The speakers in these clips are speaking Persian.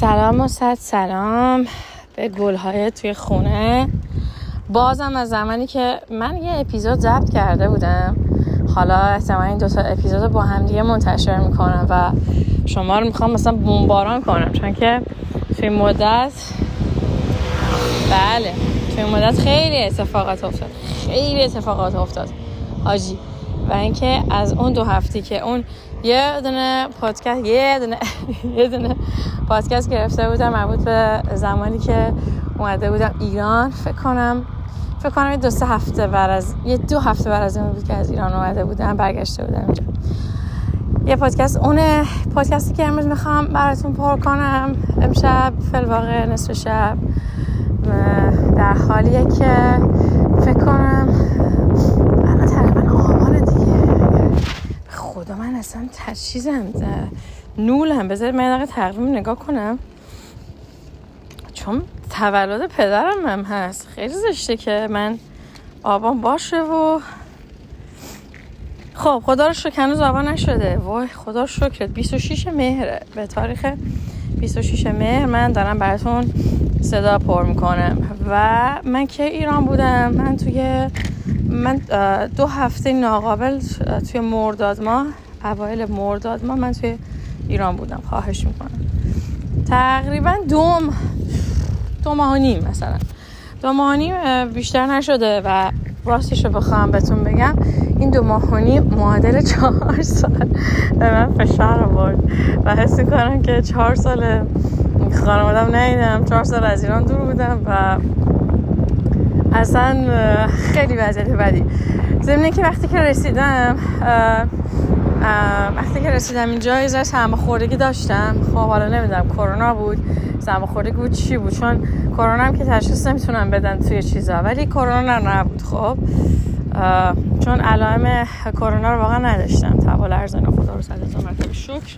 سلام و صد سلام به گلهای توی خونه. بازم از زمانی که من یه اپیزود ضبط کرده بودم. حالا احتمال این دوتا اپیزود با هم دیگه منتشر می‌کنم و شما رو می‌خوام مثلا بمباران کنم. چون که توی مدت بله توی مدت خیلی اتفاقات افتاد. خیلی اتفاقات افتاد آجی و اینکه از اون دو هفته که اون یه دونه پادکست یه دونه یه دونه پادکست گرفته بودم. مربوط به زمانی که اومده بودم ایران. فکر کنم فکر کنم دو سه هفته بعد از یه دو هفته بعد از این بود که از ایران اومده بودم برگشته بودم اینجا یه پادکست اون پادکستی که امروز می‌خوام براتون پر کنم امشب فلواقع نصف شب در حالیه که فکر کنم الان تقریبا آبان دیگه خدا من تجهیزم نولم. بذارید من دقیقه تقویم نگاه کنم. چون تولد پدرم هم هست. خیلی زشته که من آبان باشه و خب خدا رو شکر هنوز آبان نشده. وای خدا رو شکرت 26 مهره. به تاریخ 26 مهر من دارم براتون صدا پر می‌کنم. و من که ایران بودم. من توی من دو هفته ناقابل توی مرداد ماه اوایل مرداد ماه من توی ایران بودم خواهش می‌کنم. تقریبا دوم دو ماه نیم مثلا. دو ماه نیم بیشتر نشده و راستش رو بخوام بهتون بگم این دو ماه نیم معادل چهار سال به من فشار آورد. و حس می‌کنم که چهار سال خانوادم نیدم چهار سال از ایران دور بودم و اصلا خیلی وضعیت بدی. ضمن که وقتی که رسیدم وقتی که رسیدم اینجا یه ذره خوردگی داشتم. خب حالا نمی‌دونم کرونا بود. خوردگی بود چی بود؟ چون کرونا هم که تشخیص نمی‌تونم بدن توی چیزا. ولی کرونا نبود. خب چون علائم کرونا رو واقعا نداشتم. تبا لرزن خدا رو صد هزار مرتبه شکر.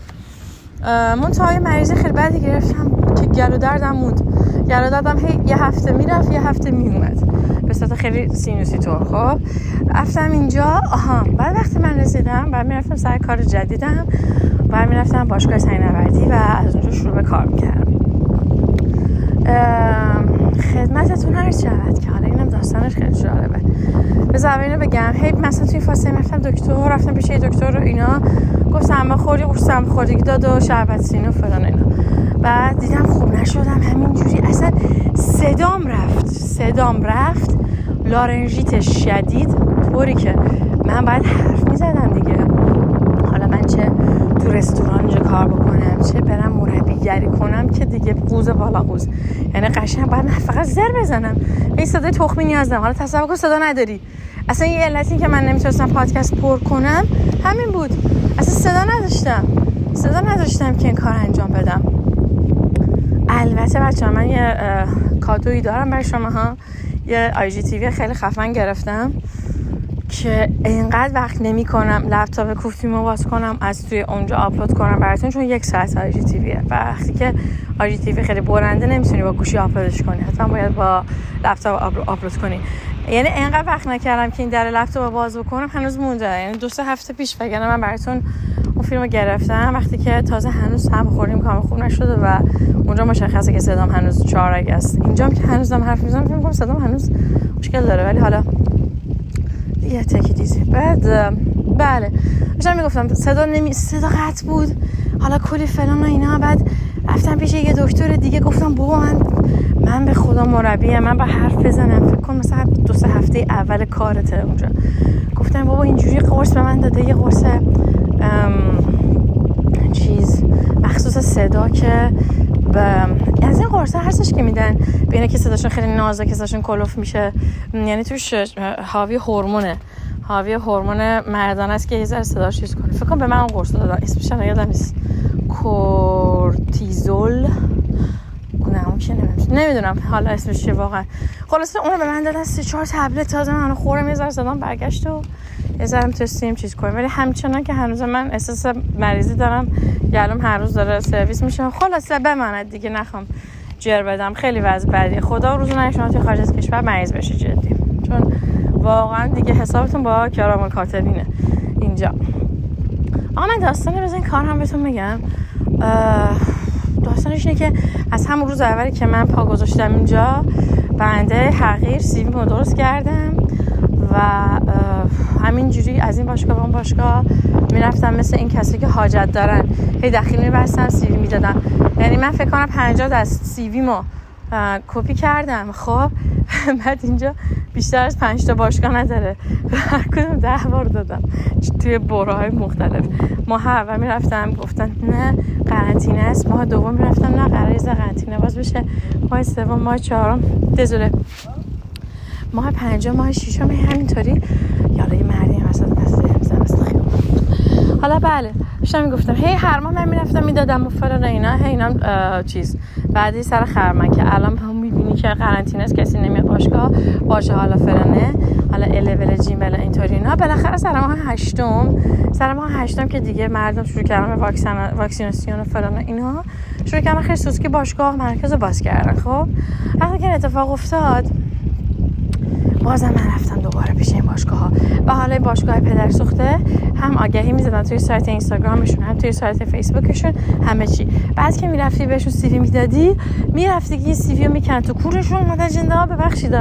من تا مریض خیلی بدی گرفتم که گلو دردم موند. گلو دردم هی یه هفته می‌رفت یه هفته میومد به صورت خیلی سینوسی طور خب؟ رفتم اینجا آها بعد وقتی من رسیدم بعد می‌رفتم سر کار جدیدم بعد می‌رفتم باشگاه سینوردی و از اونجا شروع به کار می‌کردم. خدمتتون هر شود که حالا اینم داستانش خیلی جالبه. به اینو بگم هی مثلا توی فاصله رفتم دکتر رفتم پیش دکتر رو اینا. گفت سم خوری قرص سم خوردگی داد و شربت سینو فلان اینا. بعد دیدم خوب نشدم همینجوری اصلا صدام رفت صدام رفت. لارنژیت شدید طوری که من باید حرف می‌زدم دیگه. حالا من چه تو رستوران اینجا کار بکنم چه برم مربیگری کنم که دیگه قوز بالا قوز یعنی قشنگ باید فقط زر بزنم. این صدای تخمی نیاز دارم حالا تصور کن صدا نداری. اصلا یه علتی که من نمی‌تونستم پادکست پر کنم همین بود. اصلا صدا نداشتم. صدا نداشتم که این کار انجام بدم. البته بچه من یه کادویی دارم برای شما ها یه IG خیلی خفن گرفتم که اینقدر وقت نمی کنم لپتاپ کوفتیمو باز کنم از توی اونجا آپلود کنم براتون چون یک ساعت IGTV ه. و وقتی که IGTV خیلی بلنده نمی‌تونی با گوشی آپلودش کنی حتما باید با لپتاپ آپلود کنی. یعنی اینقدر وقت نکردم که این در لپتاپ باز بکنم هنوز مونده. یعنی دو سه هفته پیش وگرنه من براتون اون فیلم گرفتم وقتی که تازه هنوز هم خوریم کام خوب نشده و اونجا مشخصه که صدام هنوز چارگ است. اینجا که هنوز دارم حرف می‌زنم فکر کنم صدام هنوز مشکل داره ولی حالا یه تکی بعد بله. داشتم می‌گفتم صدا نمی صدا قطع بود. حالا کلی فلان و اینا. بعد رفتم پیش یه دکتر دیگه گفتم بابا من من به خدا مربیه من با حرف بزنم. فکر کنم مثلا دو سه هفته اول کارته اونجا. گفتم بابا اینجوری قرص به من داده یه قرص چیز مخصوص صدا که از این قرص هستش که میدن بینه که صداشون خیلی نازه که صداشون کلوف میشه. یعنی توش حاوی هورمونه. حاوی هورمون مردان است که یه ذره صداش چیز کنه. فکر کنم به من اون قرص دادن اسمش یادم نیست. کورتیزول. نمی‌دونم. حالا اسمش چیه واقعا. خلاصه اونو به من دادن سه چهار تبلت تازه من خورم. یه ذره صدام برگشت و یه ذره می‌تونستیم چیز کنیم. ولی همچنان که هنوز من احساس مریضی دارم گلوم هر روز داره سرویس میشه. خلاصه بماند دیگه نخوام جر بدم. خیلی وضع بدی. خدا روز شما توی خارج از کشور مریض بشه جدی. چون واقعا دیگه حسابتون با کرام کاتبینه اینجا. آقا من داستانی بزن کار هم بهتون میگم. داستانش اینه که از همون روز اولی که من پا گذاشتم اینجا بنده حقیر سیوی رو درست کردم و همینجوری از این باشگاه به اون باشگاه می‌رفتم مثل این کسی که حاجت دارن. هی دخیل میبستم سیوی می‌دادم یعنی من فکر کنم 50 از سیوی ما کپی کردم. خب بعد اینجا بیشتر از پنج تا باشگاه نداره. هر کدوم ده بار دادم. توی های مختلف. ما هر و می‌رفتم گفتن نه قرنطینه است. ما دوم می‌رفتم نه قرار قرنطینه. باز بشه ماه سوم ماه چهارم. دزوله ماه پنجم ماه ششم همینطوری یالا یه مردی هم وسط دست حالا بله داشتم می‌گفتم. هی هر ماه من می‌رفتم می‌دادم و فلان اینا. هی اینا چیز. بعدی سر خرمن که الان هم می‌بینی که قرنطینه است کسی نمیاد باشگاه. باشه حالا فلانه. حالا الول جیم بلا اینطوری اینا. بالاخره سر ماه هشتم سر ماه هشتم که دیگه مردم شروع کردن به واکسن واکسیناسیون و فلان اینا. شروع کردن خیلی سوسکی باشگاه مرکز باز کردن. خب وقتی که اتفاق افتاد بازم من رفتم دوباره پیش این باشگاه ها و حالا باشگاه پدر سوخته هم آگهی می‌زدن توی سایت اینستاگرامشون هم توی سایت فیسبوکشون همه چی. بعد که می‌رفتی بهشون سیوی می‌دادی می‌رفتی که این سیوی رو می‌کنن تو کورشون اومدن جنده ها ببخشید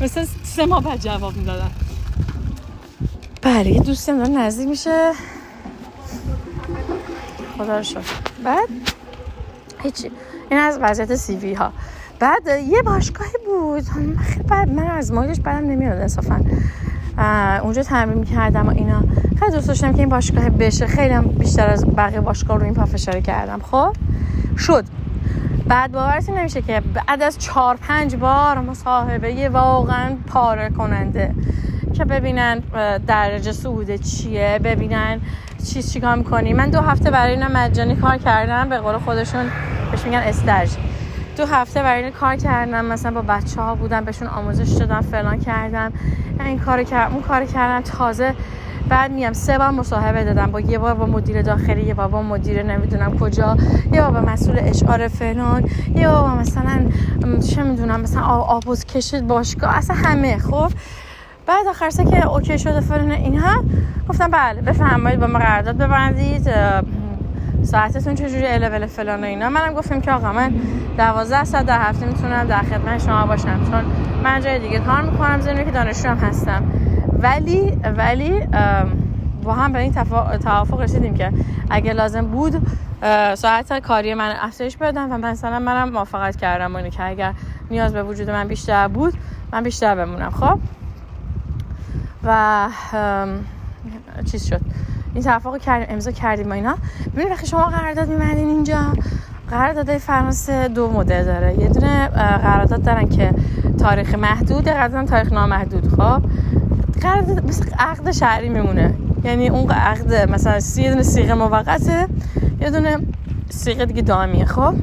مثل سه ماه بعد جواب می‌دادن. بله یه دوستی هم نزدیک میشه. خدا رو شد بعد هیچی. این از وضعیت سیوی ها بعد یه باشگاهی بود. خیلی بعد من از مایلش بعدم نمیاد انصافا. اونجا تمرین کردم و اینا. خیلی دوست داشتم که این باشگاه بشه. خیلی بیشتر از بقیه باشگاه رو این پافشاری کردم. خب؟ شد. بعد باورتون نمیشه که بعد از چهار پنج بار مصاحبه یه واقعا پاره کننده که ببینن درجه سعوده چیه ببینن چیز چیکار می‌کنی. من دو هفته برای اینا مجانی کار کردم. به قول خودشون بهش میگن استرج دو هفته برای این کار کردم مثلا با بچه ها بودم بهشون آموزش دادم فلان کردم. این کار کردم اون کار کردم. تازه بعد میام سه بار مصاحبه دادم با یه بار با مدیر داخلی یه بار با مدیر نمی‌دونم کجا یه بار با مسئول اشعار فلان یه بار مثلا چه می‌دونم مثلا آبوز کشید باشگاه اصلا همه خب؟ بعد آخر که اوکی شده فلان اینها گفتم بله بفرمایید با ما قرارداد ببندید ساعتتون چجوری الول فلان و اینا؟ منم گفتم که آقا من 12 ساعت در هفته می‌تونم در خدمت شما باشم چون من جای دیگه کار می‌کنم زمینه که دانشجو هستم. ولی ولی با هم به این توافق رسیدیم که اگه لازم بود ساعت کاری من افزایش بدم و مثلا منم موافقت کردم اونی که اگر نیاز به وجود من بیشتر بود من بیشتر بمونم. خب؟ و چیز شد. این توافق کردیم امضا کردیم و اینا. ببین وقتی شما قرارداد میبندین اینجا قرارداد فرانسه دو مدل داره. یه دونه قرارداد دارن که تاریخ محدود قرارداد تاریخ نامحدود. خب؟ قرارداد مثل عقد شهری میمونه. یعنی اون عقد مثلا یه دونه سیغه موقته یه دونه سیغه دیگه دائمیه خب؟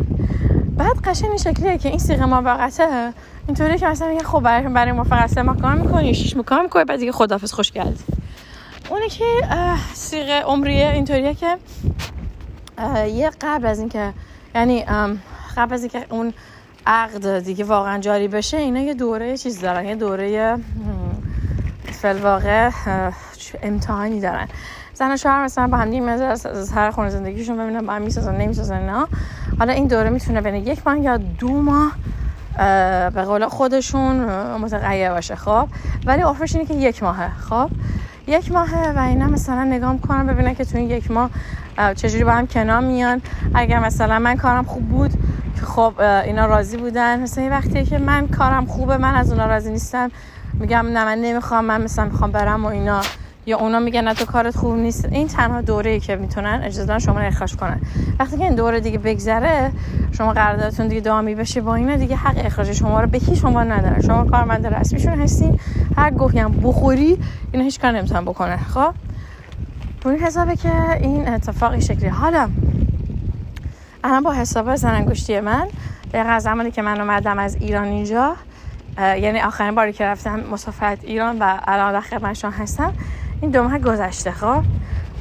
بعد قشنگ این شکلیه که این سیغه موقته اینطوری که مثلا میگه خب برای برای موافقت ما کار می‌کنی شش کار می‌کنی بعد دیگه خدافظ خوش گردی اونه که سیغ عمریه اینطوریه که یه قبل از اینکه یعنی قبل از اینکه اون عقد دیگه واقعا جاری بشه اینا یه دوره چیز دارن یه دوره فلواقع امتحانی دارن. زن و شوهر مثلا با هم دیگه از هر خونه زندگیشون ببینن با هم می‌سازن نمی‌سازن نه حالا این دوره می‌تونه بین یک ماه یا دو ماه به قول خودشون متغیر باشه خب. ولی آفرش اینه که یک ماهه خب. یک ماهه و اینا مثلا نگاه کنم ببینن که تو این یک ماه چجوری با هم کنار میان. اگر مثلا من کارم خوب بود که خب اینا راضی بودن. مثلا وقتی که من کارم خوبه من از اونا راضی نیستم. میگم نه من نمی‌خوام من مثلا می‌خوام برم و اینا. یا اونا میگن نه تو کارت خوب نیست. این تنها دوره ای که می‌تونن اجازه شما رو اخراج کنن. وقتی که این دوره دیگه بگذره شما قراردادتون دیگه دامی بشه با اینا دیگه حق اخراج شما رو به هیچ شما ندارن. شما کارمند رسمیشون هستین هر گوهی هم بخوری اینا هیچ کار نمی‌تونن بکنن. خب؟ تو این حسابه که این اتفاق این شکلی. حالا الان با حساب زنانگشتی من دقیقا زمانی که من اومدم از ایران اینجا یعنی آخرین باری که رفتم مسافرت ایران و الان در خدمتشون هستم این دو ماه گذشته خب؟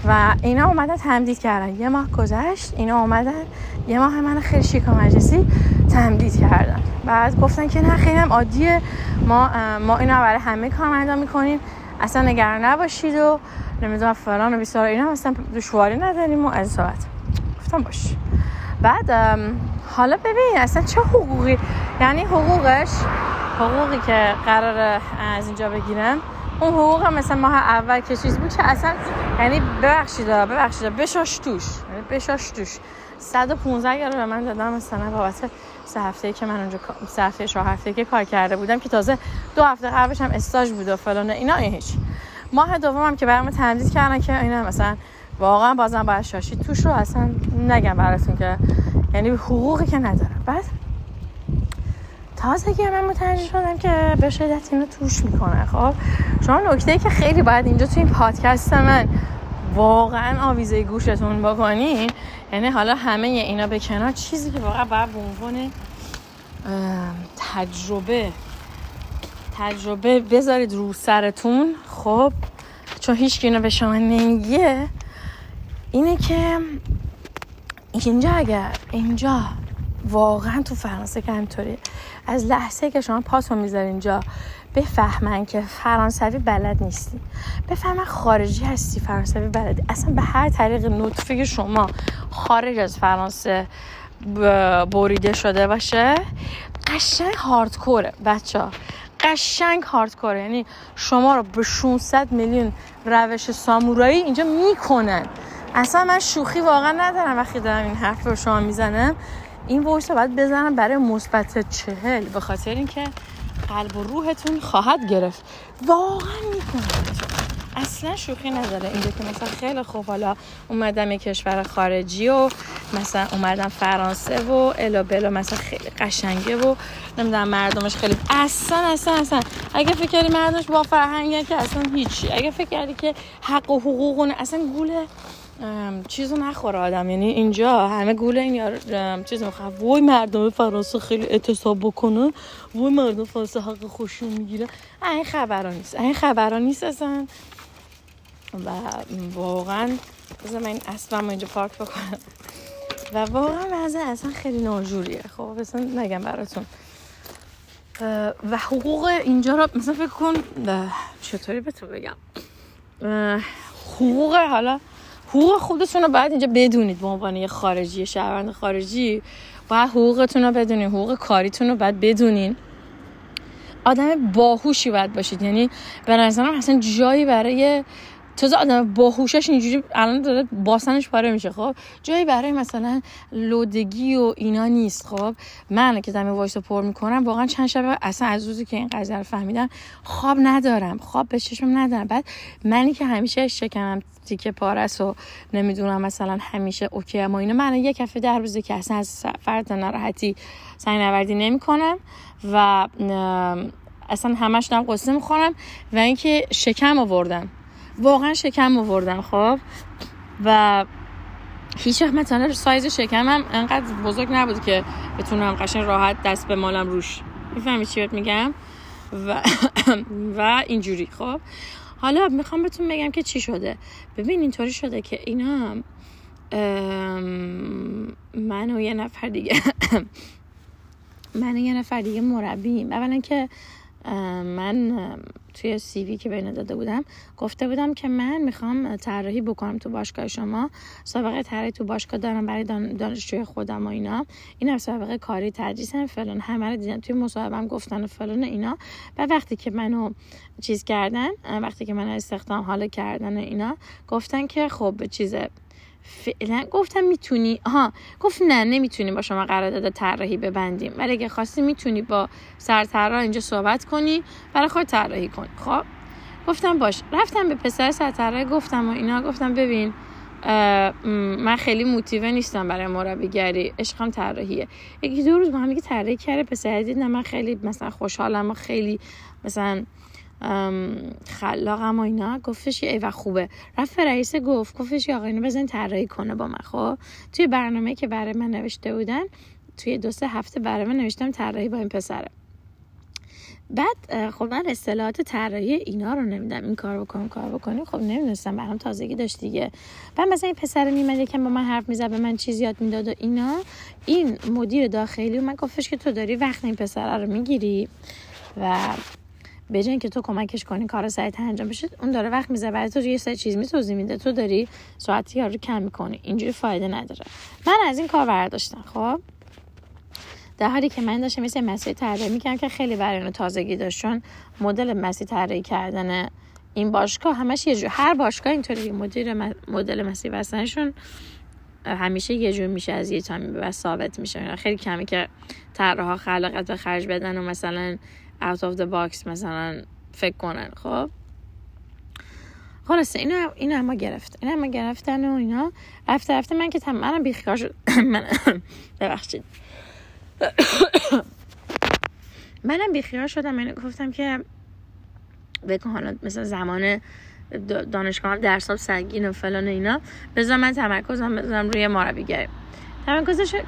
و اینا اومدن تمدید کردن. یه ماه گذشت اینا اومدن یه ماه من خیلی شیک و مجلسی تمدید کردن. بعد گفتن که نه خیلی هم عادیه. ما ما اینا برای همه کارمندان می‌کنیم. اصلا نگران نباشید و نمی‌دونم فلان و بیسار اینا اصلا دشواری نداریم و از صحبت. گفتم باش. بعد حالا ببین اصلا چه حقوقی؟ یعنی حقوقش حقوقی که قرار از اینجا بگیرم اون حقوق هم مثلا ماه اول که چیز بود که اصلا یعنی ببخشید ببخشید بشاش توش. یعنی بشاش توش. 115 اگر به من دادم مثلا بابت سه هفته که من اونجا سه هفته چهار هفته که کار کرده بودم که تازه دو هفته قبلش هم استاژ بود و فلان اینا هیچ. ماه دومم که برام تمدید کردن که اینا مثلا واقعا بازم باید شاشی توش رو اصلا نگم براتون که یعنی حقوقی که نداره بعد تازگی من متوجه شدم که به شدت اینو توش می‌کنه خب؟ شما نکته که خیلی باید اینجا تو این پادکست من واقعا آویزه گوشتون بکنین یعنی حالا همه اینا به کنار چیزی که واقعا باید به عنوان تجربه تجربه بذارید رو سرتون خب؟ چون هیچ اینو به شما نمیگه اینه که اینجا اگر اینجا واقعا تو فرانسه که همینطوری از لحظه که شما پاسو می‌ذارین اینجا بفهمن که فرانسوی بلد نیستی. بفهمن خارجی هستی فرانسوی بلدی. اصلا به هر طریق نطفه شما خارج از فرانسه بریده شده باشه قشنگ هاردکوره بچه ها. قشنگ هاردکوره. یعنی شما رو به 600 میلیون روش سامورایی اینجا می‌کنن. اصلا من شوخی واقعا ندارم وقتی دارم این حرف رو شما می‌زنم. این وایس رو باید بزنم برای مثبت چهل به خاطر اینکه قلب و روحتون خواهد گرفت. واقعا می‌کنه. اصلا شوخی نداره. اینجا که مثلا خیلی خوب حالا اومدم یه کشور خارجی و مثلا اومدم فرانسه و الا بلا مثلا خیلی قشنگه و نمی‌دونم مردمش خیلی اصلا اصلا اصلا. اگه فکر کردی مردمش با فرهنگه که اصلا هیچی. اگه فکر کردی که حق و حقوق اصلا گوله چیزو نخوره آدم. یعنی اینجا همه گوله این یار چیز می‌خواه وای مردم فرانسه خیلی اعتصاب بکنه. وای مردم فرانسه حق خوشون می‌گیره. این خبرها نیست. این خبرها نیست اصلا. و واقعا بذار من اسبم اینجا پارک بکنم. و واقعا وضع اصلا خیلی ناجوریه. خب اصلا نگم براتون. و حقوق اینجا رو مثلا فکر کن. چطوری به تو بگم؟ حقوق حالا حقوق خودتون رو باید اینجا بدونید به عنوان یه خارجی شهروند خارجی. باید حقوقتون رو بدونید حقوق کاریتون رو باید بدونین. آدم باهوشی باید باشید. یعنی به نظرم اصلا جایی برای تازه آدم باهوشش اینجوری الان داره باسنش پاره میشه خب؟ جایی برای مثلا لودگی و اینا نیست خب؟ من که دم وایس پر می‌کنم واقعا چند شب اصلا از روزی که این قضیه رو فهمیدم خواب ندارم خواب به چشم ندارم. بعد منی که همیشه شکمم تیکه پارس و نمی‌دونم مثلا همیشه اوکی اما اینو من یک هفته در روزه که اصلا از فرد ناراحتی سعی نوردی نمی‌کنم و اصلا همش دارم قصه می‌خورم و اینکه شکم آوردم. واقعا شکم آوردم خب. و هیچ وقت مثلا سایز شکمم انقدر بزرگ نبود که بتونم قشنگ راحت دست به مالم روش. می‌فهمی چی میگم؟ و و اینجوری خب. حالا می‌خوام بهتون بگم که چی شده. ببین اینطوری شده که اینا من و یه نفر دیگه من و یه نفر دیگه مربیم اولا که من توی سیوی که بین داده بودم گفته بودم که من می‌خوام طراحی بکنم تو باشگاه شما. سابقه طراحی تو باشگاه دارم برای دانشجوی خودم و اینا. این هم سابقه کاری تدریس هم فلان. همه رو دیدم. توی مصاحبم گفتن فلان اینا. و وقتی که منو چیز کردن وقتی که من استخدام حالا کردن اینا گفتن که خب چیزه فعلا گفتم می‌تونی. ها گفت نه نمی‌تونی با شما قرارداد طراحی ببندیم. ولی اگه خواستی می‌تونی با سرطراح اینجا صحبت کنی برای خود طراحی کنی خب گفتم باش. رفتم به پسر سرطراح گفتم و اینا. گفتم ببین من خیلی موتیوه نیستم برای مربیگری. عشقم طراحیه. یکی دو روز با هم دیگه طراحی کرده. پسر دیدم من خیلی مثلا خوشحالم و خیلی مثلا خلاقم و اینا. گفتش ای و خوبه. رفت رئیس گفت گفتش آقا اینو بزن طراحی کنه با من خب؟ توی برنامه که برای من نوشته بودن توی دو سه هفته برای من نوشتم طراحی با این پسره. بعد خب من اصطلاحات طراحی اینا رو نمیدم این کار بکنم کار بکنیم خب نمی‌دونستم برام تازگی داشت دیگه. بعد مثلا این پسر میمد که با من حرف می‌زد به من چیز یاد می‌داد و اینا. این مدیر داخلی و من گفتش که تو داری وقت این پسر رو می‌گیری و به که تو کمکش کنی کار سریع انجام بشه اون داره وقت میزه برای تو یه سری چیز میتوزی میده. تو داری ساعتی رو کم می‌کنی. اینجوری فایده نداره. من از این کار برداشتم. خب؟ در حالی که من داشتم مثل مسیح طراحی می‌کنم که خیلی برای تازگی داشت. چون مدل مسیح طراحی کردن این باشگاه همش یه جور هر باشگاه اینطوری مدیر مدل مسیح بستنشون همیشه یه جور میشه از یه تامی به ثابت میشه. خیلی کمی که طراحا خلاقیت به خرج بدن و مثلا out of the box مثلا فکر کنن. خب؟ خلاصه اینو اینو اما گرفت. اینو اما گرفتن و اینا. رفته رفته من که تم منم بیخیال شد. من ببخشید. منم بیخیال شدم. اینو گفتم که بکن حالا مثلا زمان دانشگاه درسام سنگین و فلان اینا. بذار من تمرکزم بذارم روی مربیگری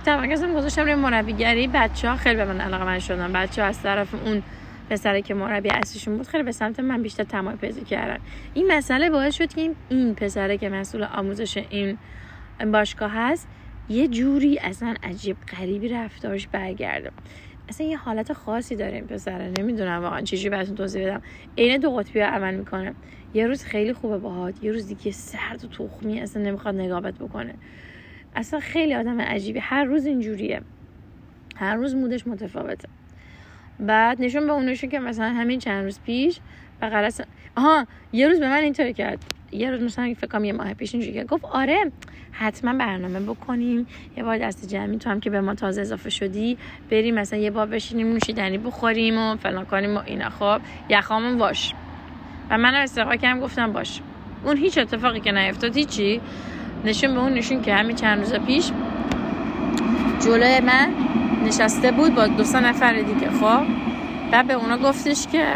تمرکزم گذاشتم روی مربیگری بچه ها خیلی به من علاقه من شدن. بچه ها از طرف اون پسره که مربی اصلیشون بود خیلی به سمت من بیشتر تمایل پیدا کردن. این مسئله باعث شد که این, پسره که مسئول آموزش این باشگاه هست یه جوری اصلا عجیب غریبی رفتارش برگرده. اصلا یه حالت خاصی داره این پسره. نمی‌دونم واقعا چجوری براتون توضیح بدم. عین دو قطبی عمل می‌کنه. یه روز خیلی خوبه باهات یه روز دیگه سرد و تخمی اصلا نمی‌خواد نگابت بکنه. اصلا خیلی آدم عجیبی. هر روز اینجوریه. هر روز مودش متفاوته. بعد نشون به اون نشون که مثلا همین چند روز پیش و آها یه روز به من اینطوری کرد. یه روز مثلا فکر کنم یه ماه پیش اینجوری گفت آره حتما برنامه بکنیم. یه بار دست جمعی تو هم که به ما تازه اضافه شدی بریم مثلا یه بار بشینیم نوشیدنی بخوریم و فلان کنیم و اینا. خب یخامون باش. و من استقا کردم گفتم باش. اون هیچ اتفاقی که نیفتاد هیچی. نشون به اون نشون که همین چند روز پیش جلوی من نشسته بود با دو سه نفر دیگه. خب بعد به اونا گفتش که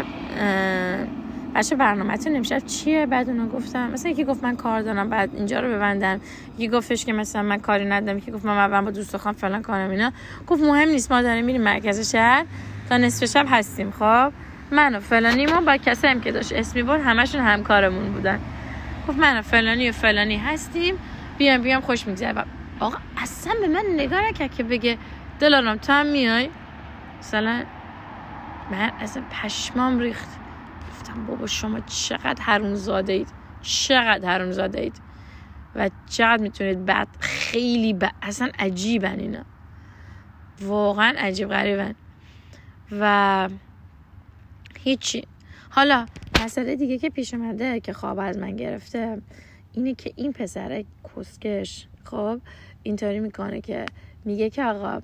بچه برنامهتون امشب چیه؟ بعد اونا گفتم مثلا یکی گفت من کار دارم بعد اینجا رو ببندم. یکی گفتش که مثلا من کاری ندارم. یکی گفت من با دوست خواهم فلان کنم اینا. گفت مهم نیست ما داریم میریم مرکز شهر. تا نصف شب هستیم. خب من و فلانی ما با کسی هم که داشت اسمی بود همشون همکارمون بودن. گفت من و فلانی و فلانی هستیم. بیام بیام خوش میگذره. آقا اصلا به من نگاه نکرد که بگه دلارم تو هم میای؟ مثلا من اصلا پشمام ریخت. گفتم بابا شما چقدر حروم زاده اید چقدر حروم زاده اید و چقدر می‌تونید بعد خیلی ب... اصلا عجیبن اینا. واقعا عجیب غریبن. و هیچی. حالا مسئله دیگه که پیش اومده که خواب از من گرفته اینه که این پسر کسکش خب اینطوری می‌کنه که میگه که آقا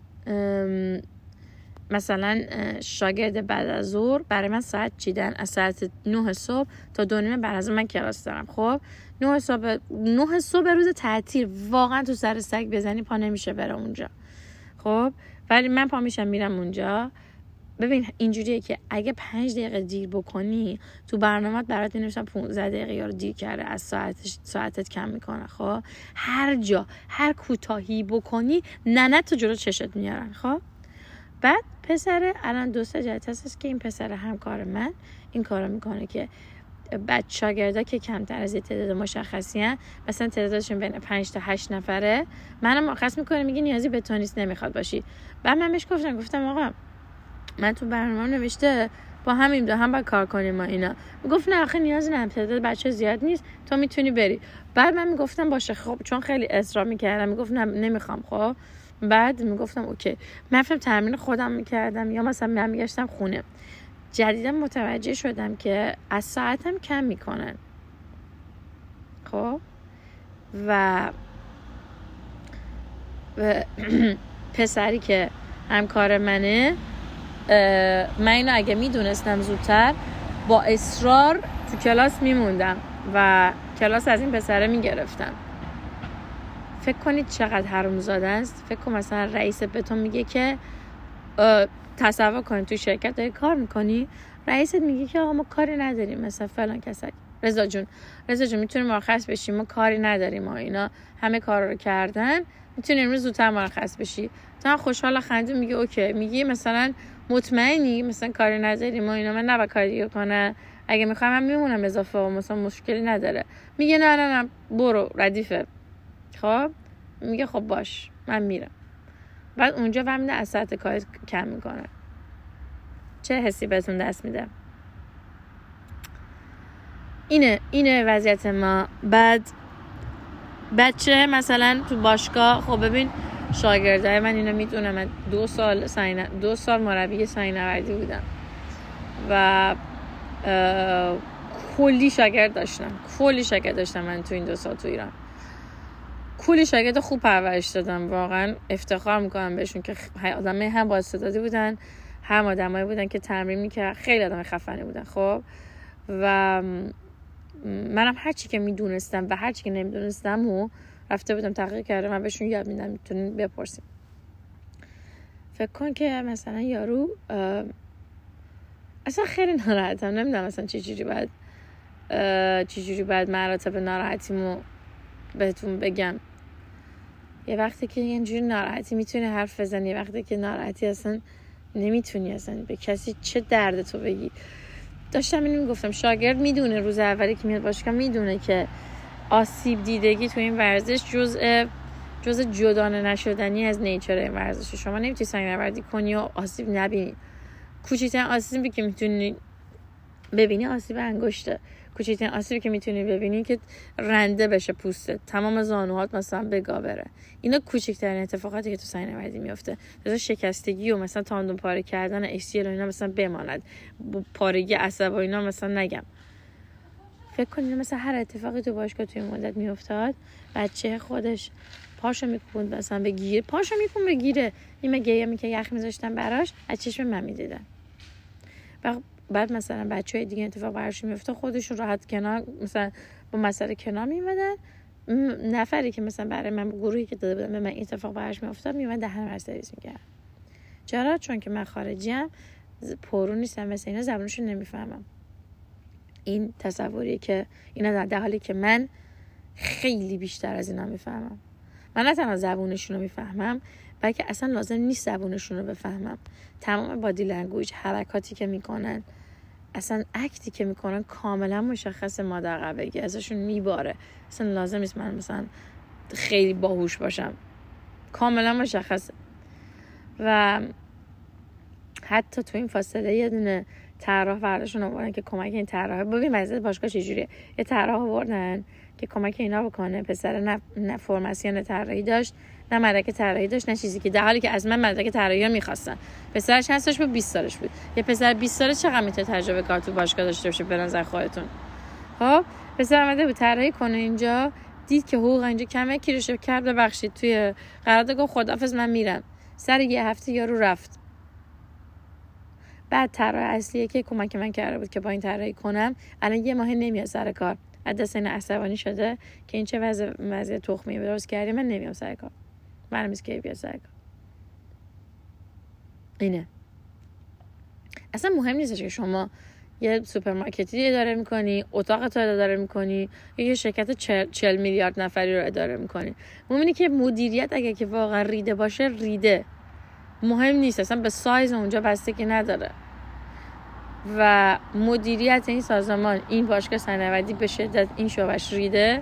مثلا شاگرد بعد از ظهر برای من ساعت چیدن؟ از ساعت 9 صبح تا دو نیمه بعد از من کلاس دارم. خب؟ 9 صبح 9 صبح روز تعطیل. واقعا تو سر سگ بزنی پا نمیشه بره اونجا. خب؟ ولی من پا میشم میرم اونجا. ببین اینجوریه که اگه پنج دقیقه دیر بکنی تو برنامه برات نوشتم 15 دقیقه یا دیر کرده از ساعتش ساعتت کم می‌کنه خب؟ هر جا هر کوتاهی بکنی ننه تو جلو چشت میارن خب؟ بعد پسر الان دو سه جهت هست که این پسر همکار من این کارو می‌کنه که بعد شاگردا که کمتر از تعداد مشخصی هن مثلا تعدادشون بین 5 تا 8 نفره منم مرخص می‌کنه میگه نیازی به تو نیست نمی‌خواد باشی. بعد من بهش گفتم گفتم آقا من تو برنامه نوشته با همین دو هم باید کار کنیم ما اینا. می‌گفت نه آخه نیاز نه تعداد بچه زیاد نیست. تو می‌تونی بری. بعد من می‌گفتم باشه. خب چون خیلی اصرار می‌کردم. می‌گفت نه نمی‌خوام. خب بعد می‌گفتم اوکی. من فهم تمرین خودم می‌کردم یا مثلا من میگشتم خونه. جدیدا متوجه شدم که از ساعتم کم می‌کنن. خب؟ و و پسری که همکار منه من اینو اگه می‌دونستم زودتر با اصرار تو کلاس میموندم و کلاس از این پسره می‌گرفتم. فکر کنید چقدر حروم زاده است. فکر کن مثلا رئیس بهتون میگه که تصور کنید تو شرکت داری کار می‌کنی رئیست میگه که آقا ما کاری نداریم. مثلا فلان کسک. رضا جون. رضا جون می‌تونیم مرخص بشیم؟ ما کاری نداریم ما اینا. همه کار رو کردن. می‌تونی امروز زودتر مرخص بشی. تا خوشحال خنده میگه اوکی. میگه مثلا مطمئنی؟ مثلا کاری نداری؟ ما اینا من نباید کاری دیگه کنه اگه می‌خوام من میمونم اضافه و مثلا مشکلی نداره. میگه نه نه نه برو ردیفه. خب؟ میگه خب باش من میرم. بعد اونجا فهمیده از ساعت کار کم می‌کنه. چه حسی بهتون دست میده؟ اینه اینه وضعیت ما. بعد بچه مثلا تو باشگاه خب ببین شاگرده من اینو می‌دونم. دو سال سین دو سال مربی نوردی بودم. و کلی شاگرد داشتم. کلی شاگرد داشتم من تو این دو سال تو ایران. کلی شاگرد خوب پرورش دادم. واقعا افتخار می‌کنم بهشون که آدم هم با استعدادی بودن هم آدمایی بودن که تمرین می‌کرد خیلی آدم خفنی بودن خب؟ و منم هرچی که می‌دونستم و هرچی که نمی‌دونستم و رفته بودم تحقیق کردم من بهشون یاد میدم می‌تونین بپرسیم فکر کن که مثلا یارو اصلا خیلی ناراحتم نمی‌دونم اصلا جوری باید جوری باید مراتب ناراحتیمو بهتون بگم. یه وقتی که اینجوری ناراحتی می‌تونی حرف بزنی وقتی که ناراحتی اصلا نمی‌تونی اصلا به کسی چه درد تو بگی. داشتم اینو می‌گفتم شاگرد می‌دونه روز اولی که میاد باشگاه می‌دونه که آسیب دیدگی تو این ورزش جزء جزء جدانه نشدنی از نیچر این ورزش شما نمی‌تونی سنگ نوردی کنی و آسیب نبینی. کوچکترین آسیبی که می‌تونی ببینی آسیب انگشته. کوچکترین آسیبی که می‌تونی ببینی که رنده بشه پوسته تمام زانوهات مثلا بگا بره. اینا کوچکترین اتفاقاتی که تو سنگ نوردی میفته مثلا شکستگی و مثلا تاندون پاره کردن اکسیل و اینا مثلا بماند. پارگی عصب و اینا مثلا نگم. فکر کنید مثلا هر اتفاقی تو باشگاه توی مدت میافتاد؟ بچه خودش پاشو میکوبوند مثلا به گیر. پاشو میکن به گیره. این گیه که یخ میذاشتن براش؟ از چشم من می‌دیدن. و بعد مثلا بچه های دیگه اتفاق براشون میفته خودشون راحت کنار مثلا با مسئله کنار میمدن نفری که مثلا برای من گروهی که داده بودن به من اتفاق براش میافتاد میومد دهن من سرویس می‌کرد. چرا؟ چون که من خارجیم پرو نیستم مثل اینا زبانشون نمی‌فهمم. این تصوریه که اینا در حالی که من خیلی بیشتر از اینا می‌فهمم. من نه تنها زبونشون رو می‌فهمم بلکه اصلا لازم نیست زبونشون رو بفهمم. تمام body language حرکاتی که می‌کنن اصلا act ی که می‌کنن کاملا مشخص مادر قحبگی ازشون میباره. اصلا لازم نیست من مثلا خیلی باهوش باشم. کاملا مشخصه. و حتی تو این فاصله یه دونه طراح برداشتون آوردن که کمک این طراح ببین وضعیت باشگاه چجوریه. یه طراح آوردن که کمک اینا بکنه. پسر نه, نه فرماسیون طراحی داشت نه مدرک طراحی داشت نه چیزی که در حالی که از من مدرک طراحی رو می‌خواستن. پسرش هستش به 20 سالش بود. یه پسر 20 ساله چقدر می‌تونه تجربه کار تو باشگاه داشته باشه به نظر خودتون؟ خب پسر آمده بود طراحی کنه اینجا دید که حقوق اینجا کمه کیروش کرد ببخشید توی قرارداد گفت خدافظ من میرم. سر یه هفته یارو رفت. بعد طراح اصلیه که کمک من کرده بود که با این طراحی کنم الان یه ماه نمیاد سر کار. از دست این عصبانی شده که این چه وضع وضع تخمی درست کردی؟ من نمیام سر کار. من که بیاد سر کار. اینه. اصلا مهم نیستش که شما یه سوپرمارکتی اداره می‌کنی اتاق تو اداره می‌کنی یا یه شرکت چل, میلیارد نفری رو اداره می‌کنی. مهمه که مدیریت اگه که واقعا ریده باشه ریده. مهم نیست اصلا به سایز اونجا بستگی نداره. و مدیریت این سازمان این باشگاه سنوردی به شدت این شعبش ریده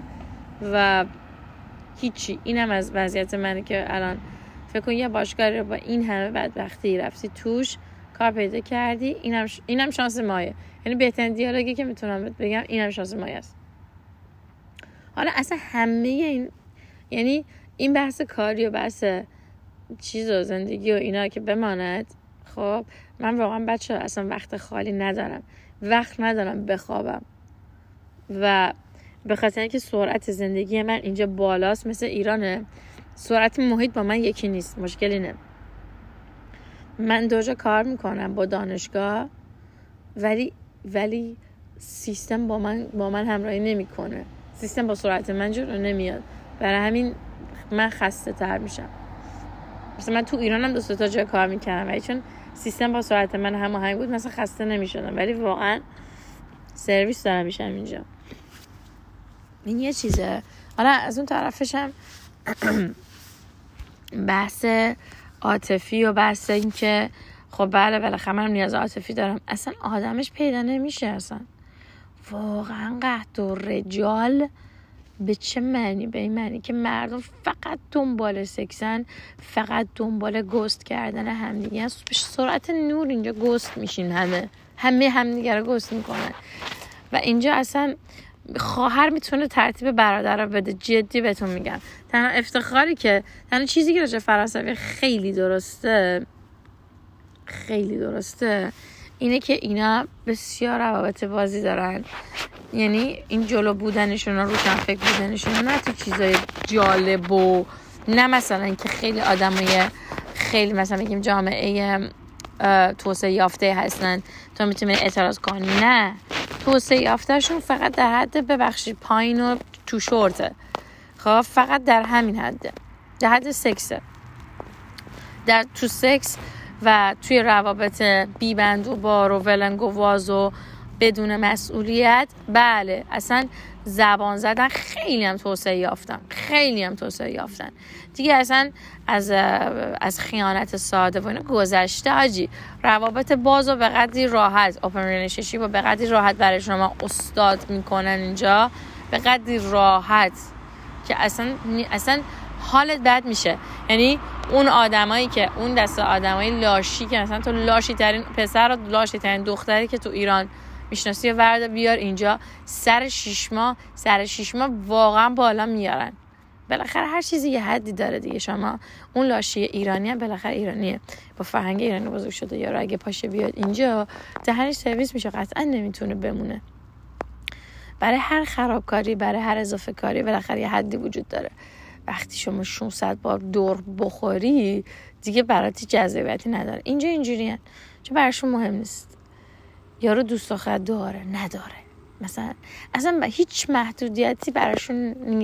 و هیچی. اینم از وضعیت منه که الان فکر کن یه باشگاه رو با این همه بدبختی رفتی توش کار پیدا کردی اینم, ش... اینم شانس مایه. یعنی بهترین دیالوگی که می‌تونم بگم اینم شانس مایه است. حالا اصلا همه این یعنی این بحث کاری و بحث چیز و زندگی و اینا که بماند. خب من واقعا بچه اصلا وقت خالی ندارم. وقت ندارم بخوابم. و به خاطر اینکه سرعت زندگی من اینجا بالاست مثل ایرانه سرعت محیط با من یکی نیست مشکل اینه. من دوجا کار می‌کنم با دانشگاه ولی ولی سیستم با من با من همراهی نمی‌کنه. سیستم با سرعت من جلو نمیاد. برای همین من خسته تر میشم. مثلا من تو ایرانم هم دو تا جای کار می‌کردم ولی چون سیستم با سرعت من هماهنگ بود مثلا خسته نمی‌شدم ولی واقعا سرویس دارم میشم اینجا. این یه چیزه. حالا از اون طرفشم بحث عاطفی و بحث این که خب بله بالاخره منم نیاز عاطفی دارم. اصلا آدمش پیدا نمیشه اصلا. واقعا قهد و رجال به چه معنی؟ به این معنی که مردم فقط دنبال سکسن فقط دنبال گست کردن همدیگه به سرعت نور اینجا گست میشین همه. همه همدیگه رو گست می‌کنن. و اینجا اصلا خواهر می‌تونه ترتیب برادر رو بده. جدی بهتون میگم. تنها افتخاری که تنها چیزی که راجع فرانسوی خیلی درسته خیلی درسته اینه که اینا بسیار روابط بازی دارن. یعنی این جلو بودنشون و روشن فکر بودنشون نه تو چیزای جالب و نه مثلا که خیلی آدمای خیلی مثلا بگیم جامعه توسعه یافته هستن. تو می‌تونی اعتراض کنی. نه. توسعه یافتهشون فقط در حد ببخشید پایین و تو شورته. خب فقط در همین حده در حد سکسه در تو سکس و توی روابط بیبند و بار و ولنگ و واز و بدون مسئولیت بله اصلا زبان زدن خیلی هم توسعه یافتن خیلی هم توسعه یافتن. دیگه اصلا از از خیانت ساده و اینو گذشته آجی روابط باز و به قدری راحت open relationship و به قدری راحت برای شما استاد می‌کنن اینجا به قدری راحت که اصلا اصلا حالت بد میشه. یعنی اون آدمایی که اون دست آدمای لاشی که مثلا تو لاشی ترین پسر و لاشی ترین دختری که تو ایران می‌شناسی وردار بیار اینجا. سر شیش ماه سر شیش ماه واقعا بالا میارن. بالاخره هر چیزی یه حدی داره دیگه. شما اون لاشی ایرانی هم بالاخره ایرانیه. با فرهنگ ایرانی بزرگ شده. یا اگه پاشه بیاد اینجا دهنش سرویس میشه. قطعا نمی‌تونه بمونه. برای هر خرابکاری برای هر اضافه کاری بالاخره یه حدی وجود داره. وقتی شما 600 بار دور بخوری دیگه براتی جذابیتی نداره. اینجا اینجوریه چون براشون مهم نیست. یارو دوست دختر داره نداره. مثلا اصلا هیچ محدودیتی براشون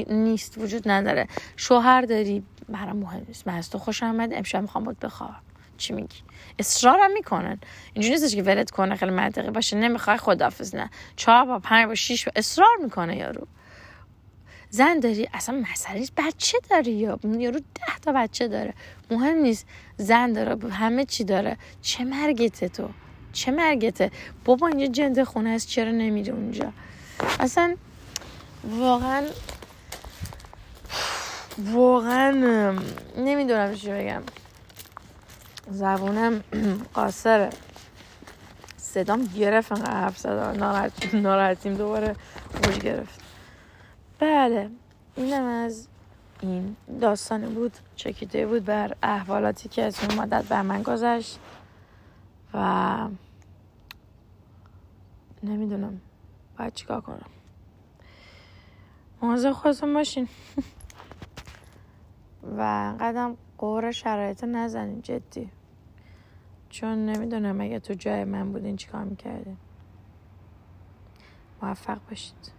نیست وجود نداره. شوهر داری برام مهم نیست. من از تو خوش آمد امشب می‌خوام بود بخواب چی میگی؟ اصرارم می‌کنن. اینجوری نیستش که ولت کنه خیلی منطقی باشه. نمی‌خوای خدافظ نه. چهار با پنج با شیش با اصرار می‌کنه یارو. زن داری؟ اصلا مسئله بچه داری یا؟ یارو ده تا بچه داره. مهم نیست. زن داره. همه چی داره. چه مرگته تو؟ چه مرگته؟ بابا اینجا جنده خونه است. چرا نمیره اونجا؟ اصلا واقعا واقعا نمی‌دونم چی بگم. زبونم قاصره. صدام گرفت انقدر حرف زدم. ناراحتیم. دوباره موج گرفت. بله. اینم از این داستانی بود چکیده بود بر احوالاتی که از اون مدت بر من گذشت و نمی‌دونم باید چیکار کنم. مواظب خودتون باشین. و قدم قور شرایط نزنین جدی. چون نمی‌دونم اگه تو جای من بودین چیکار می‌کردین. موفق باشید.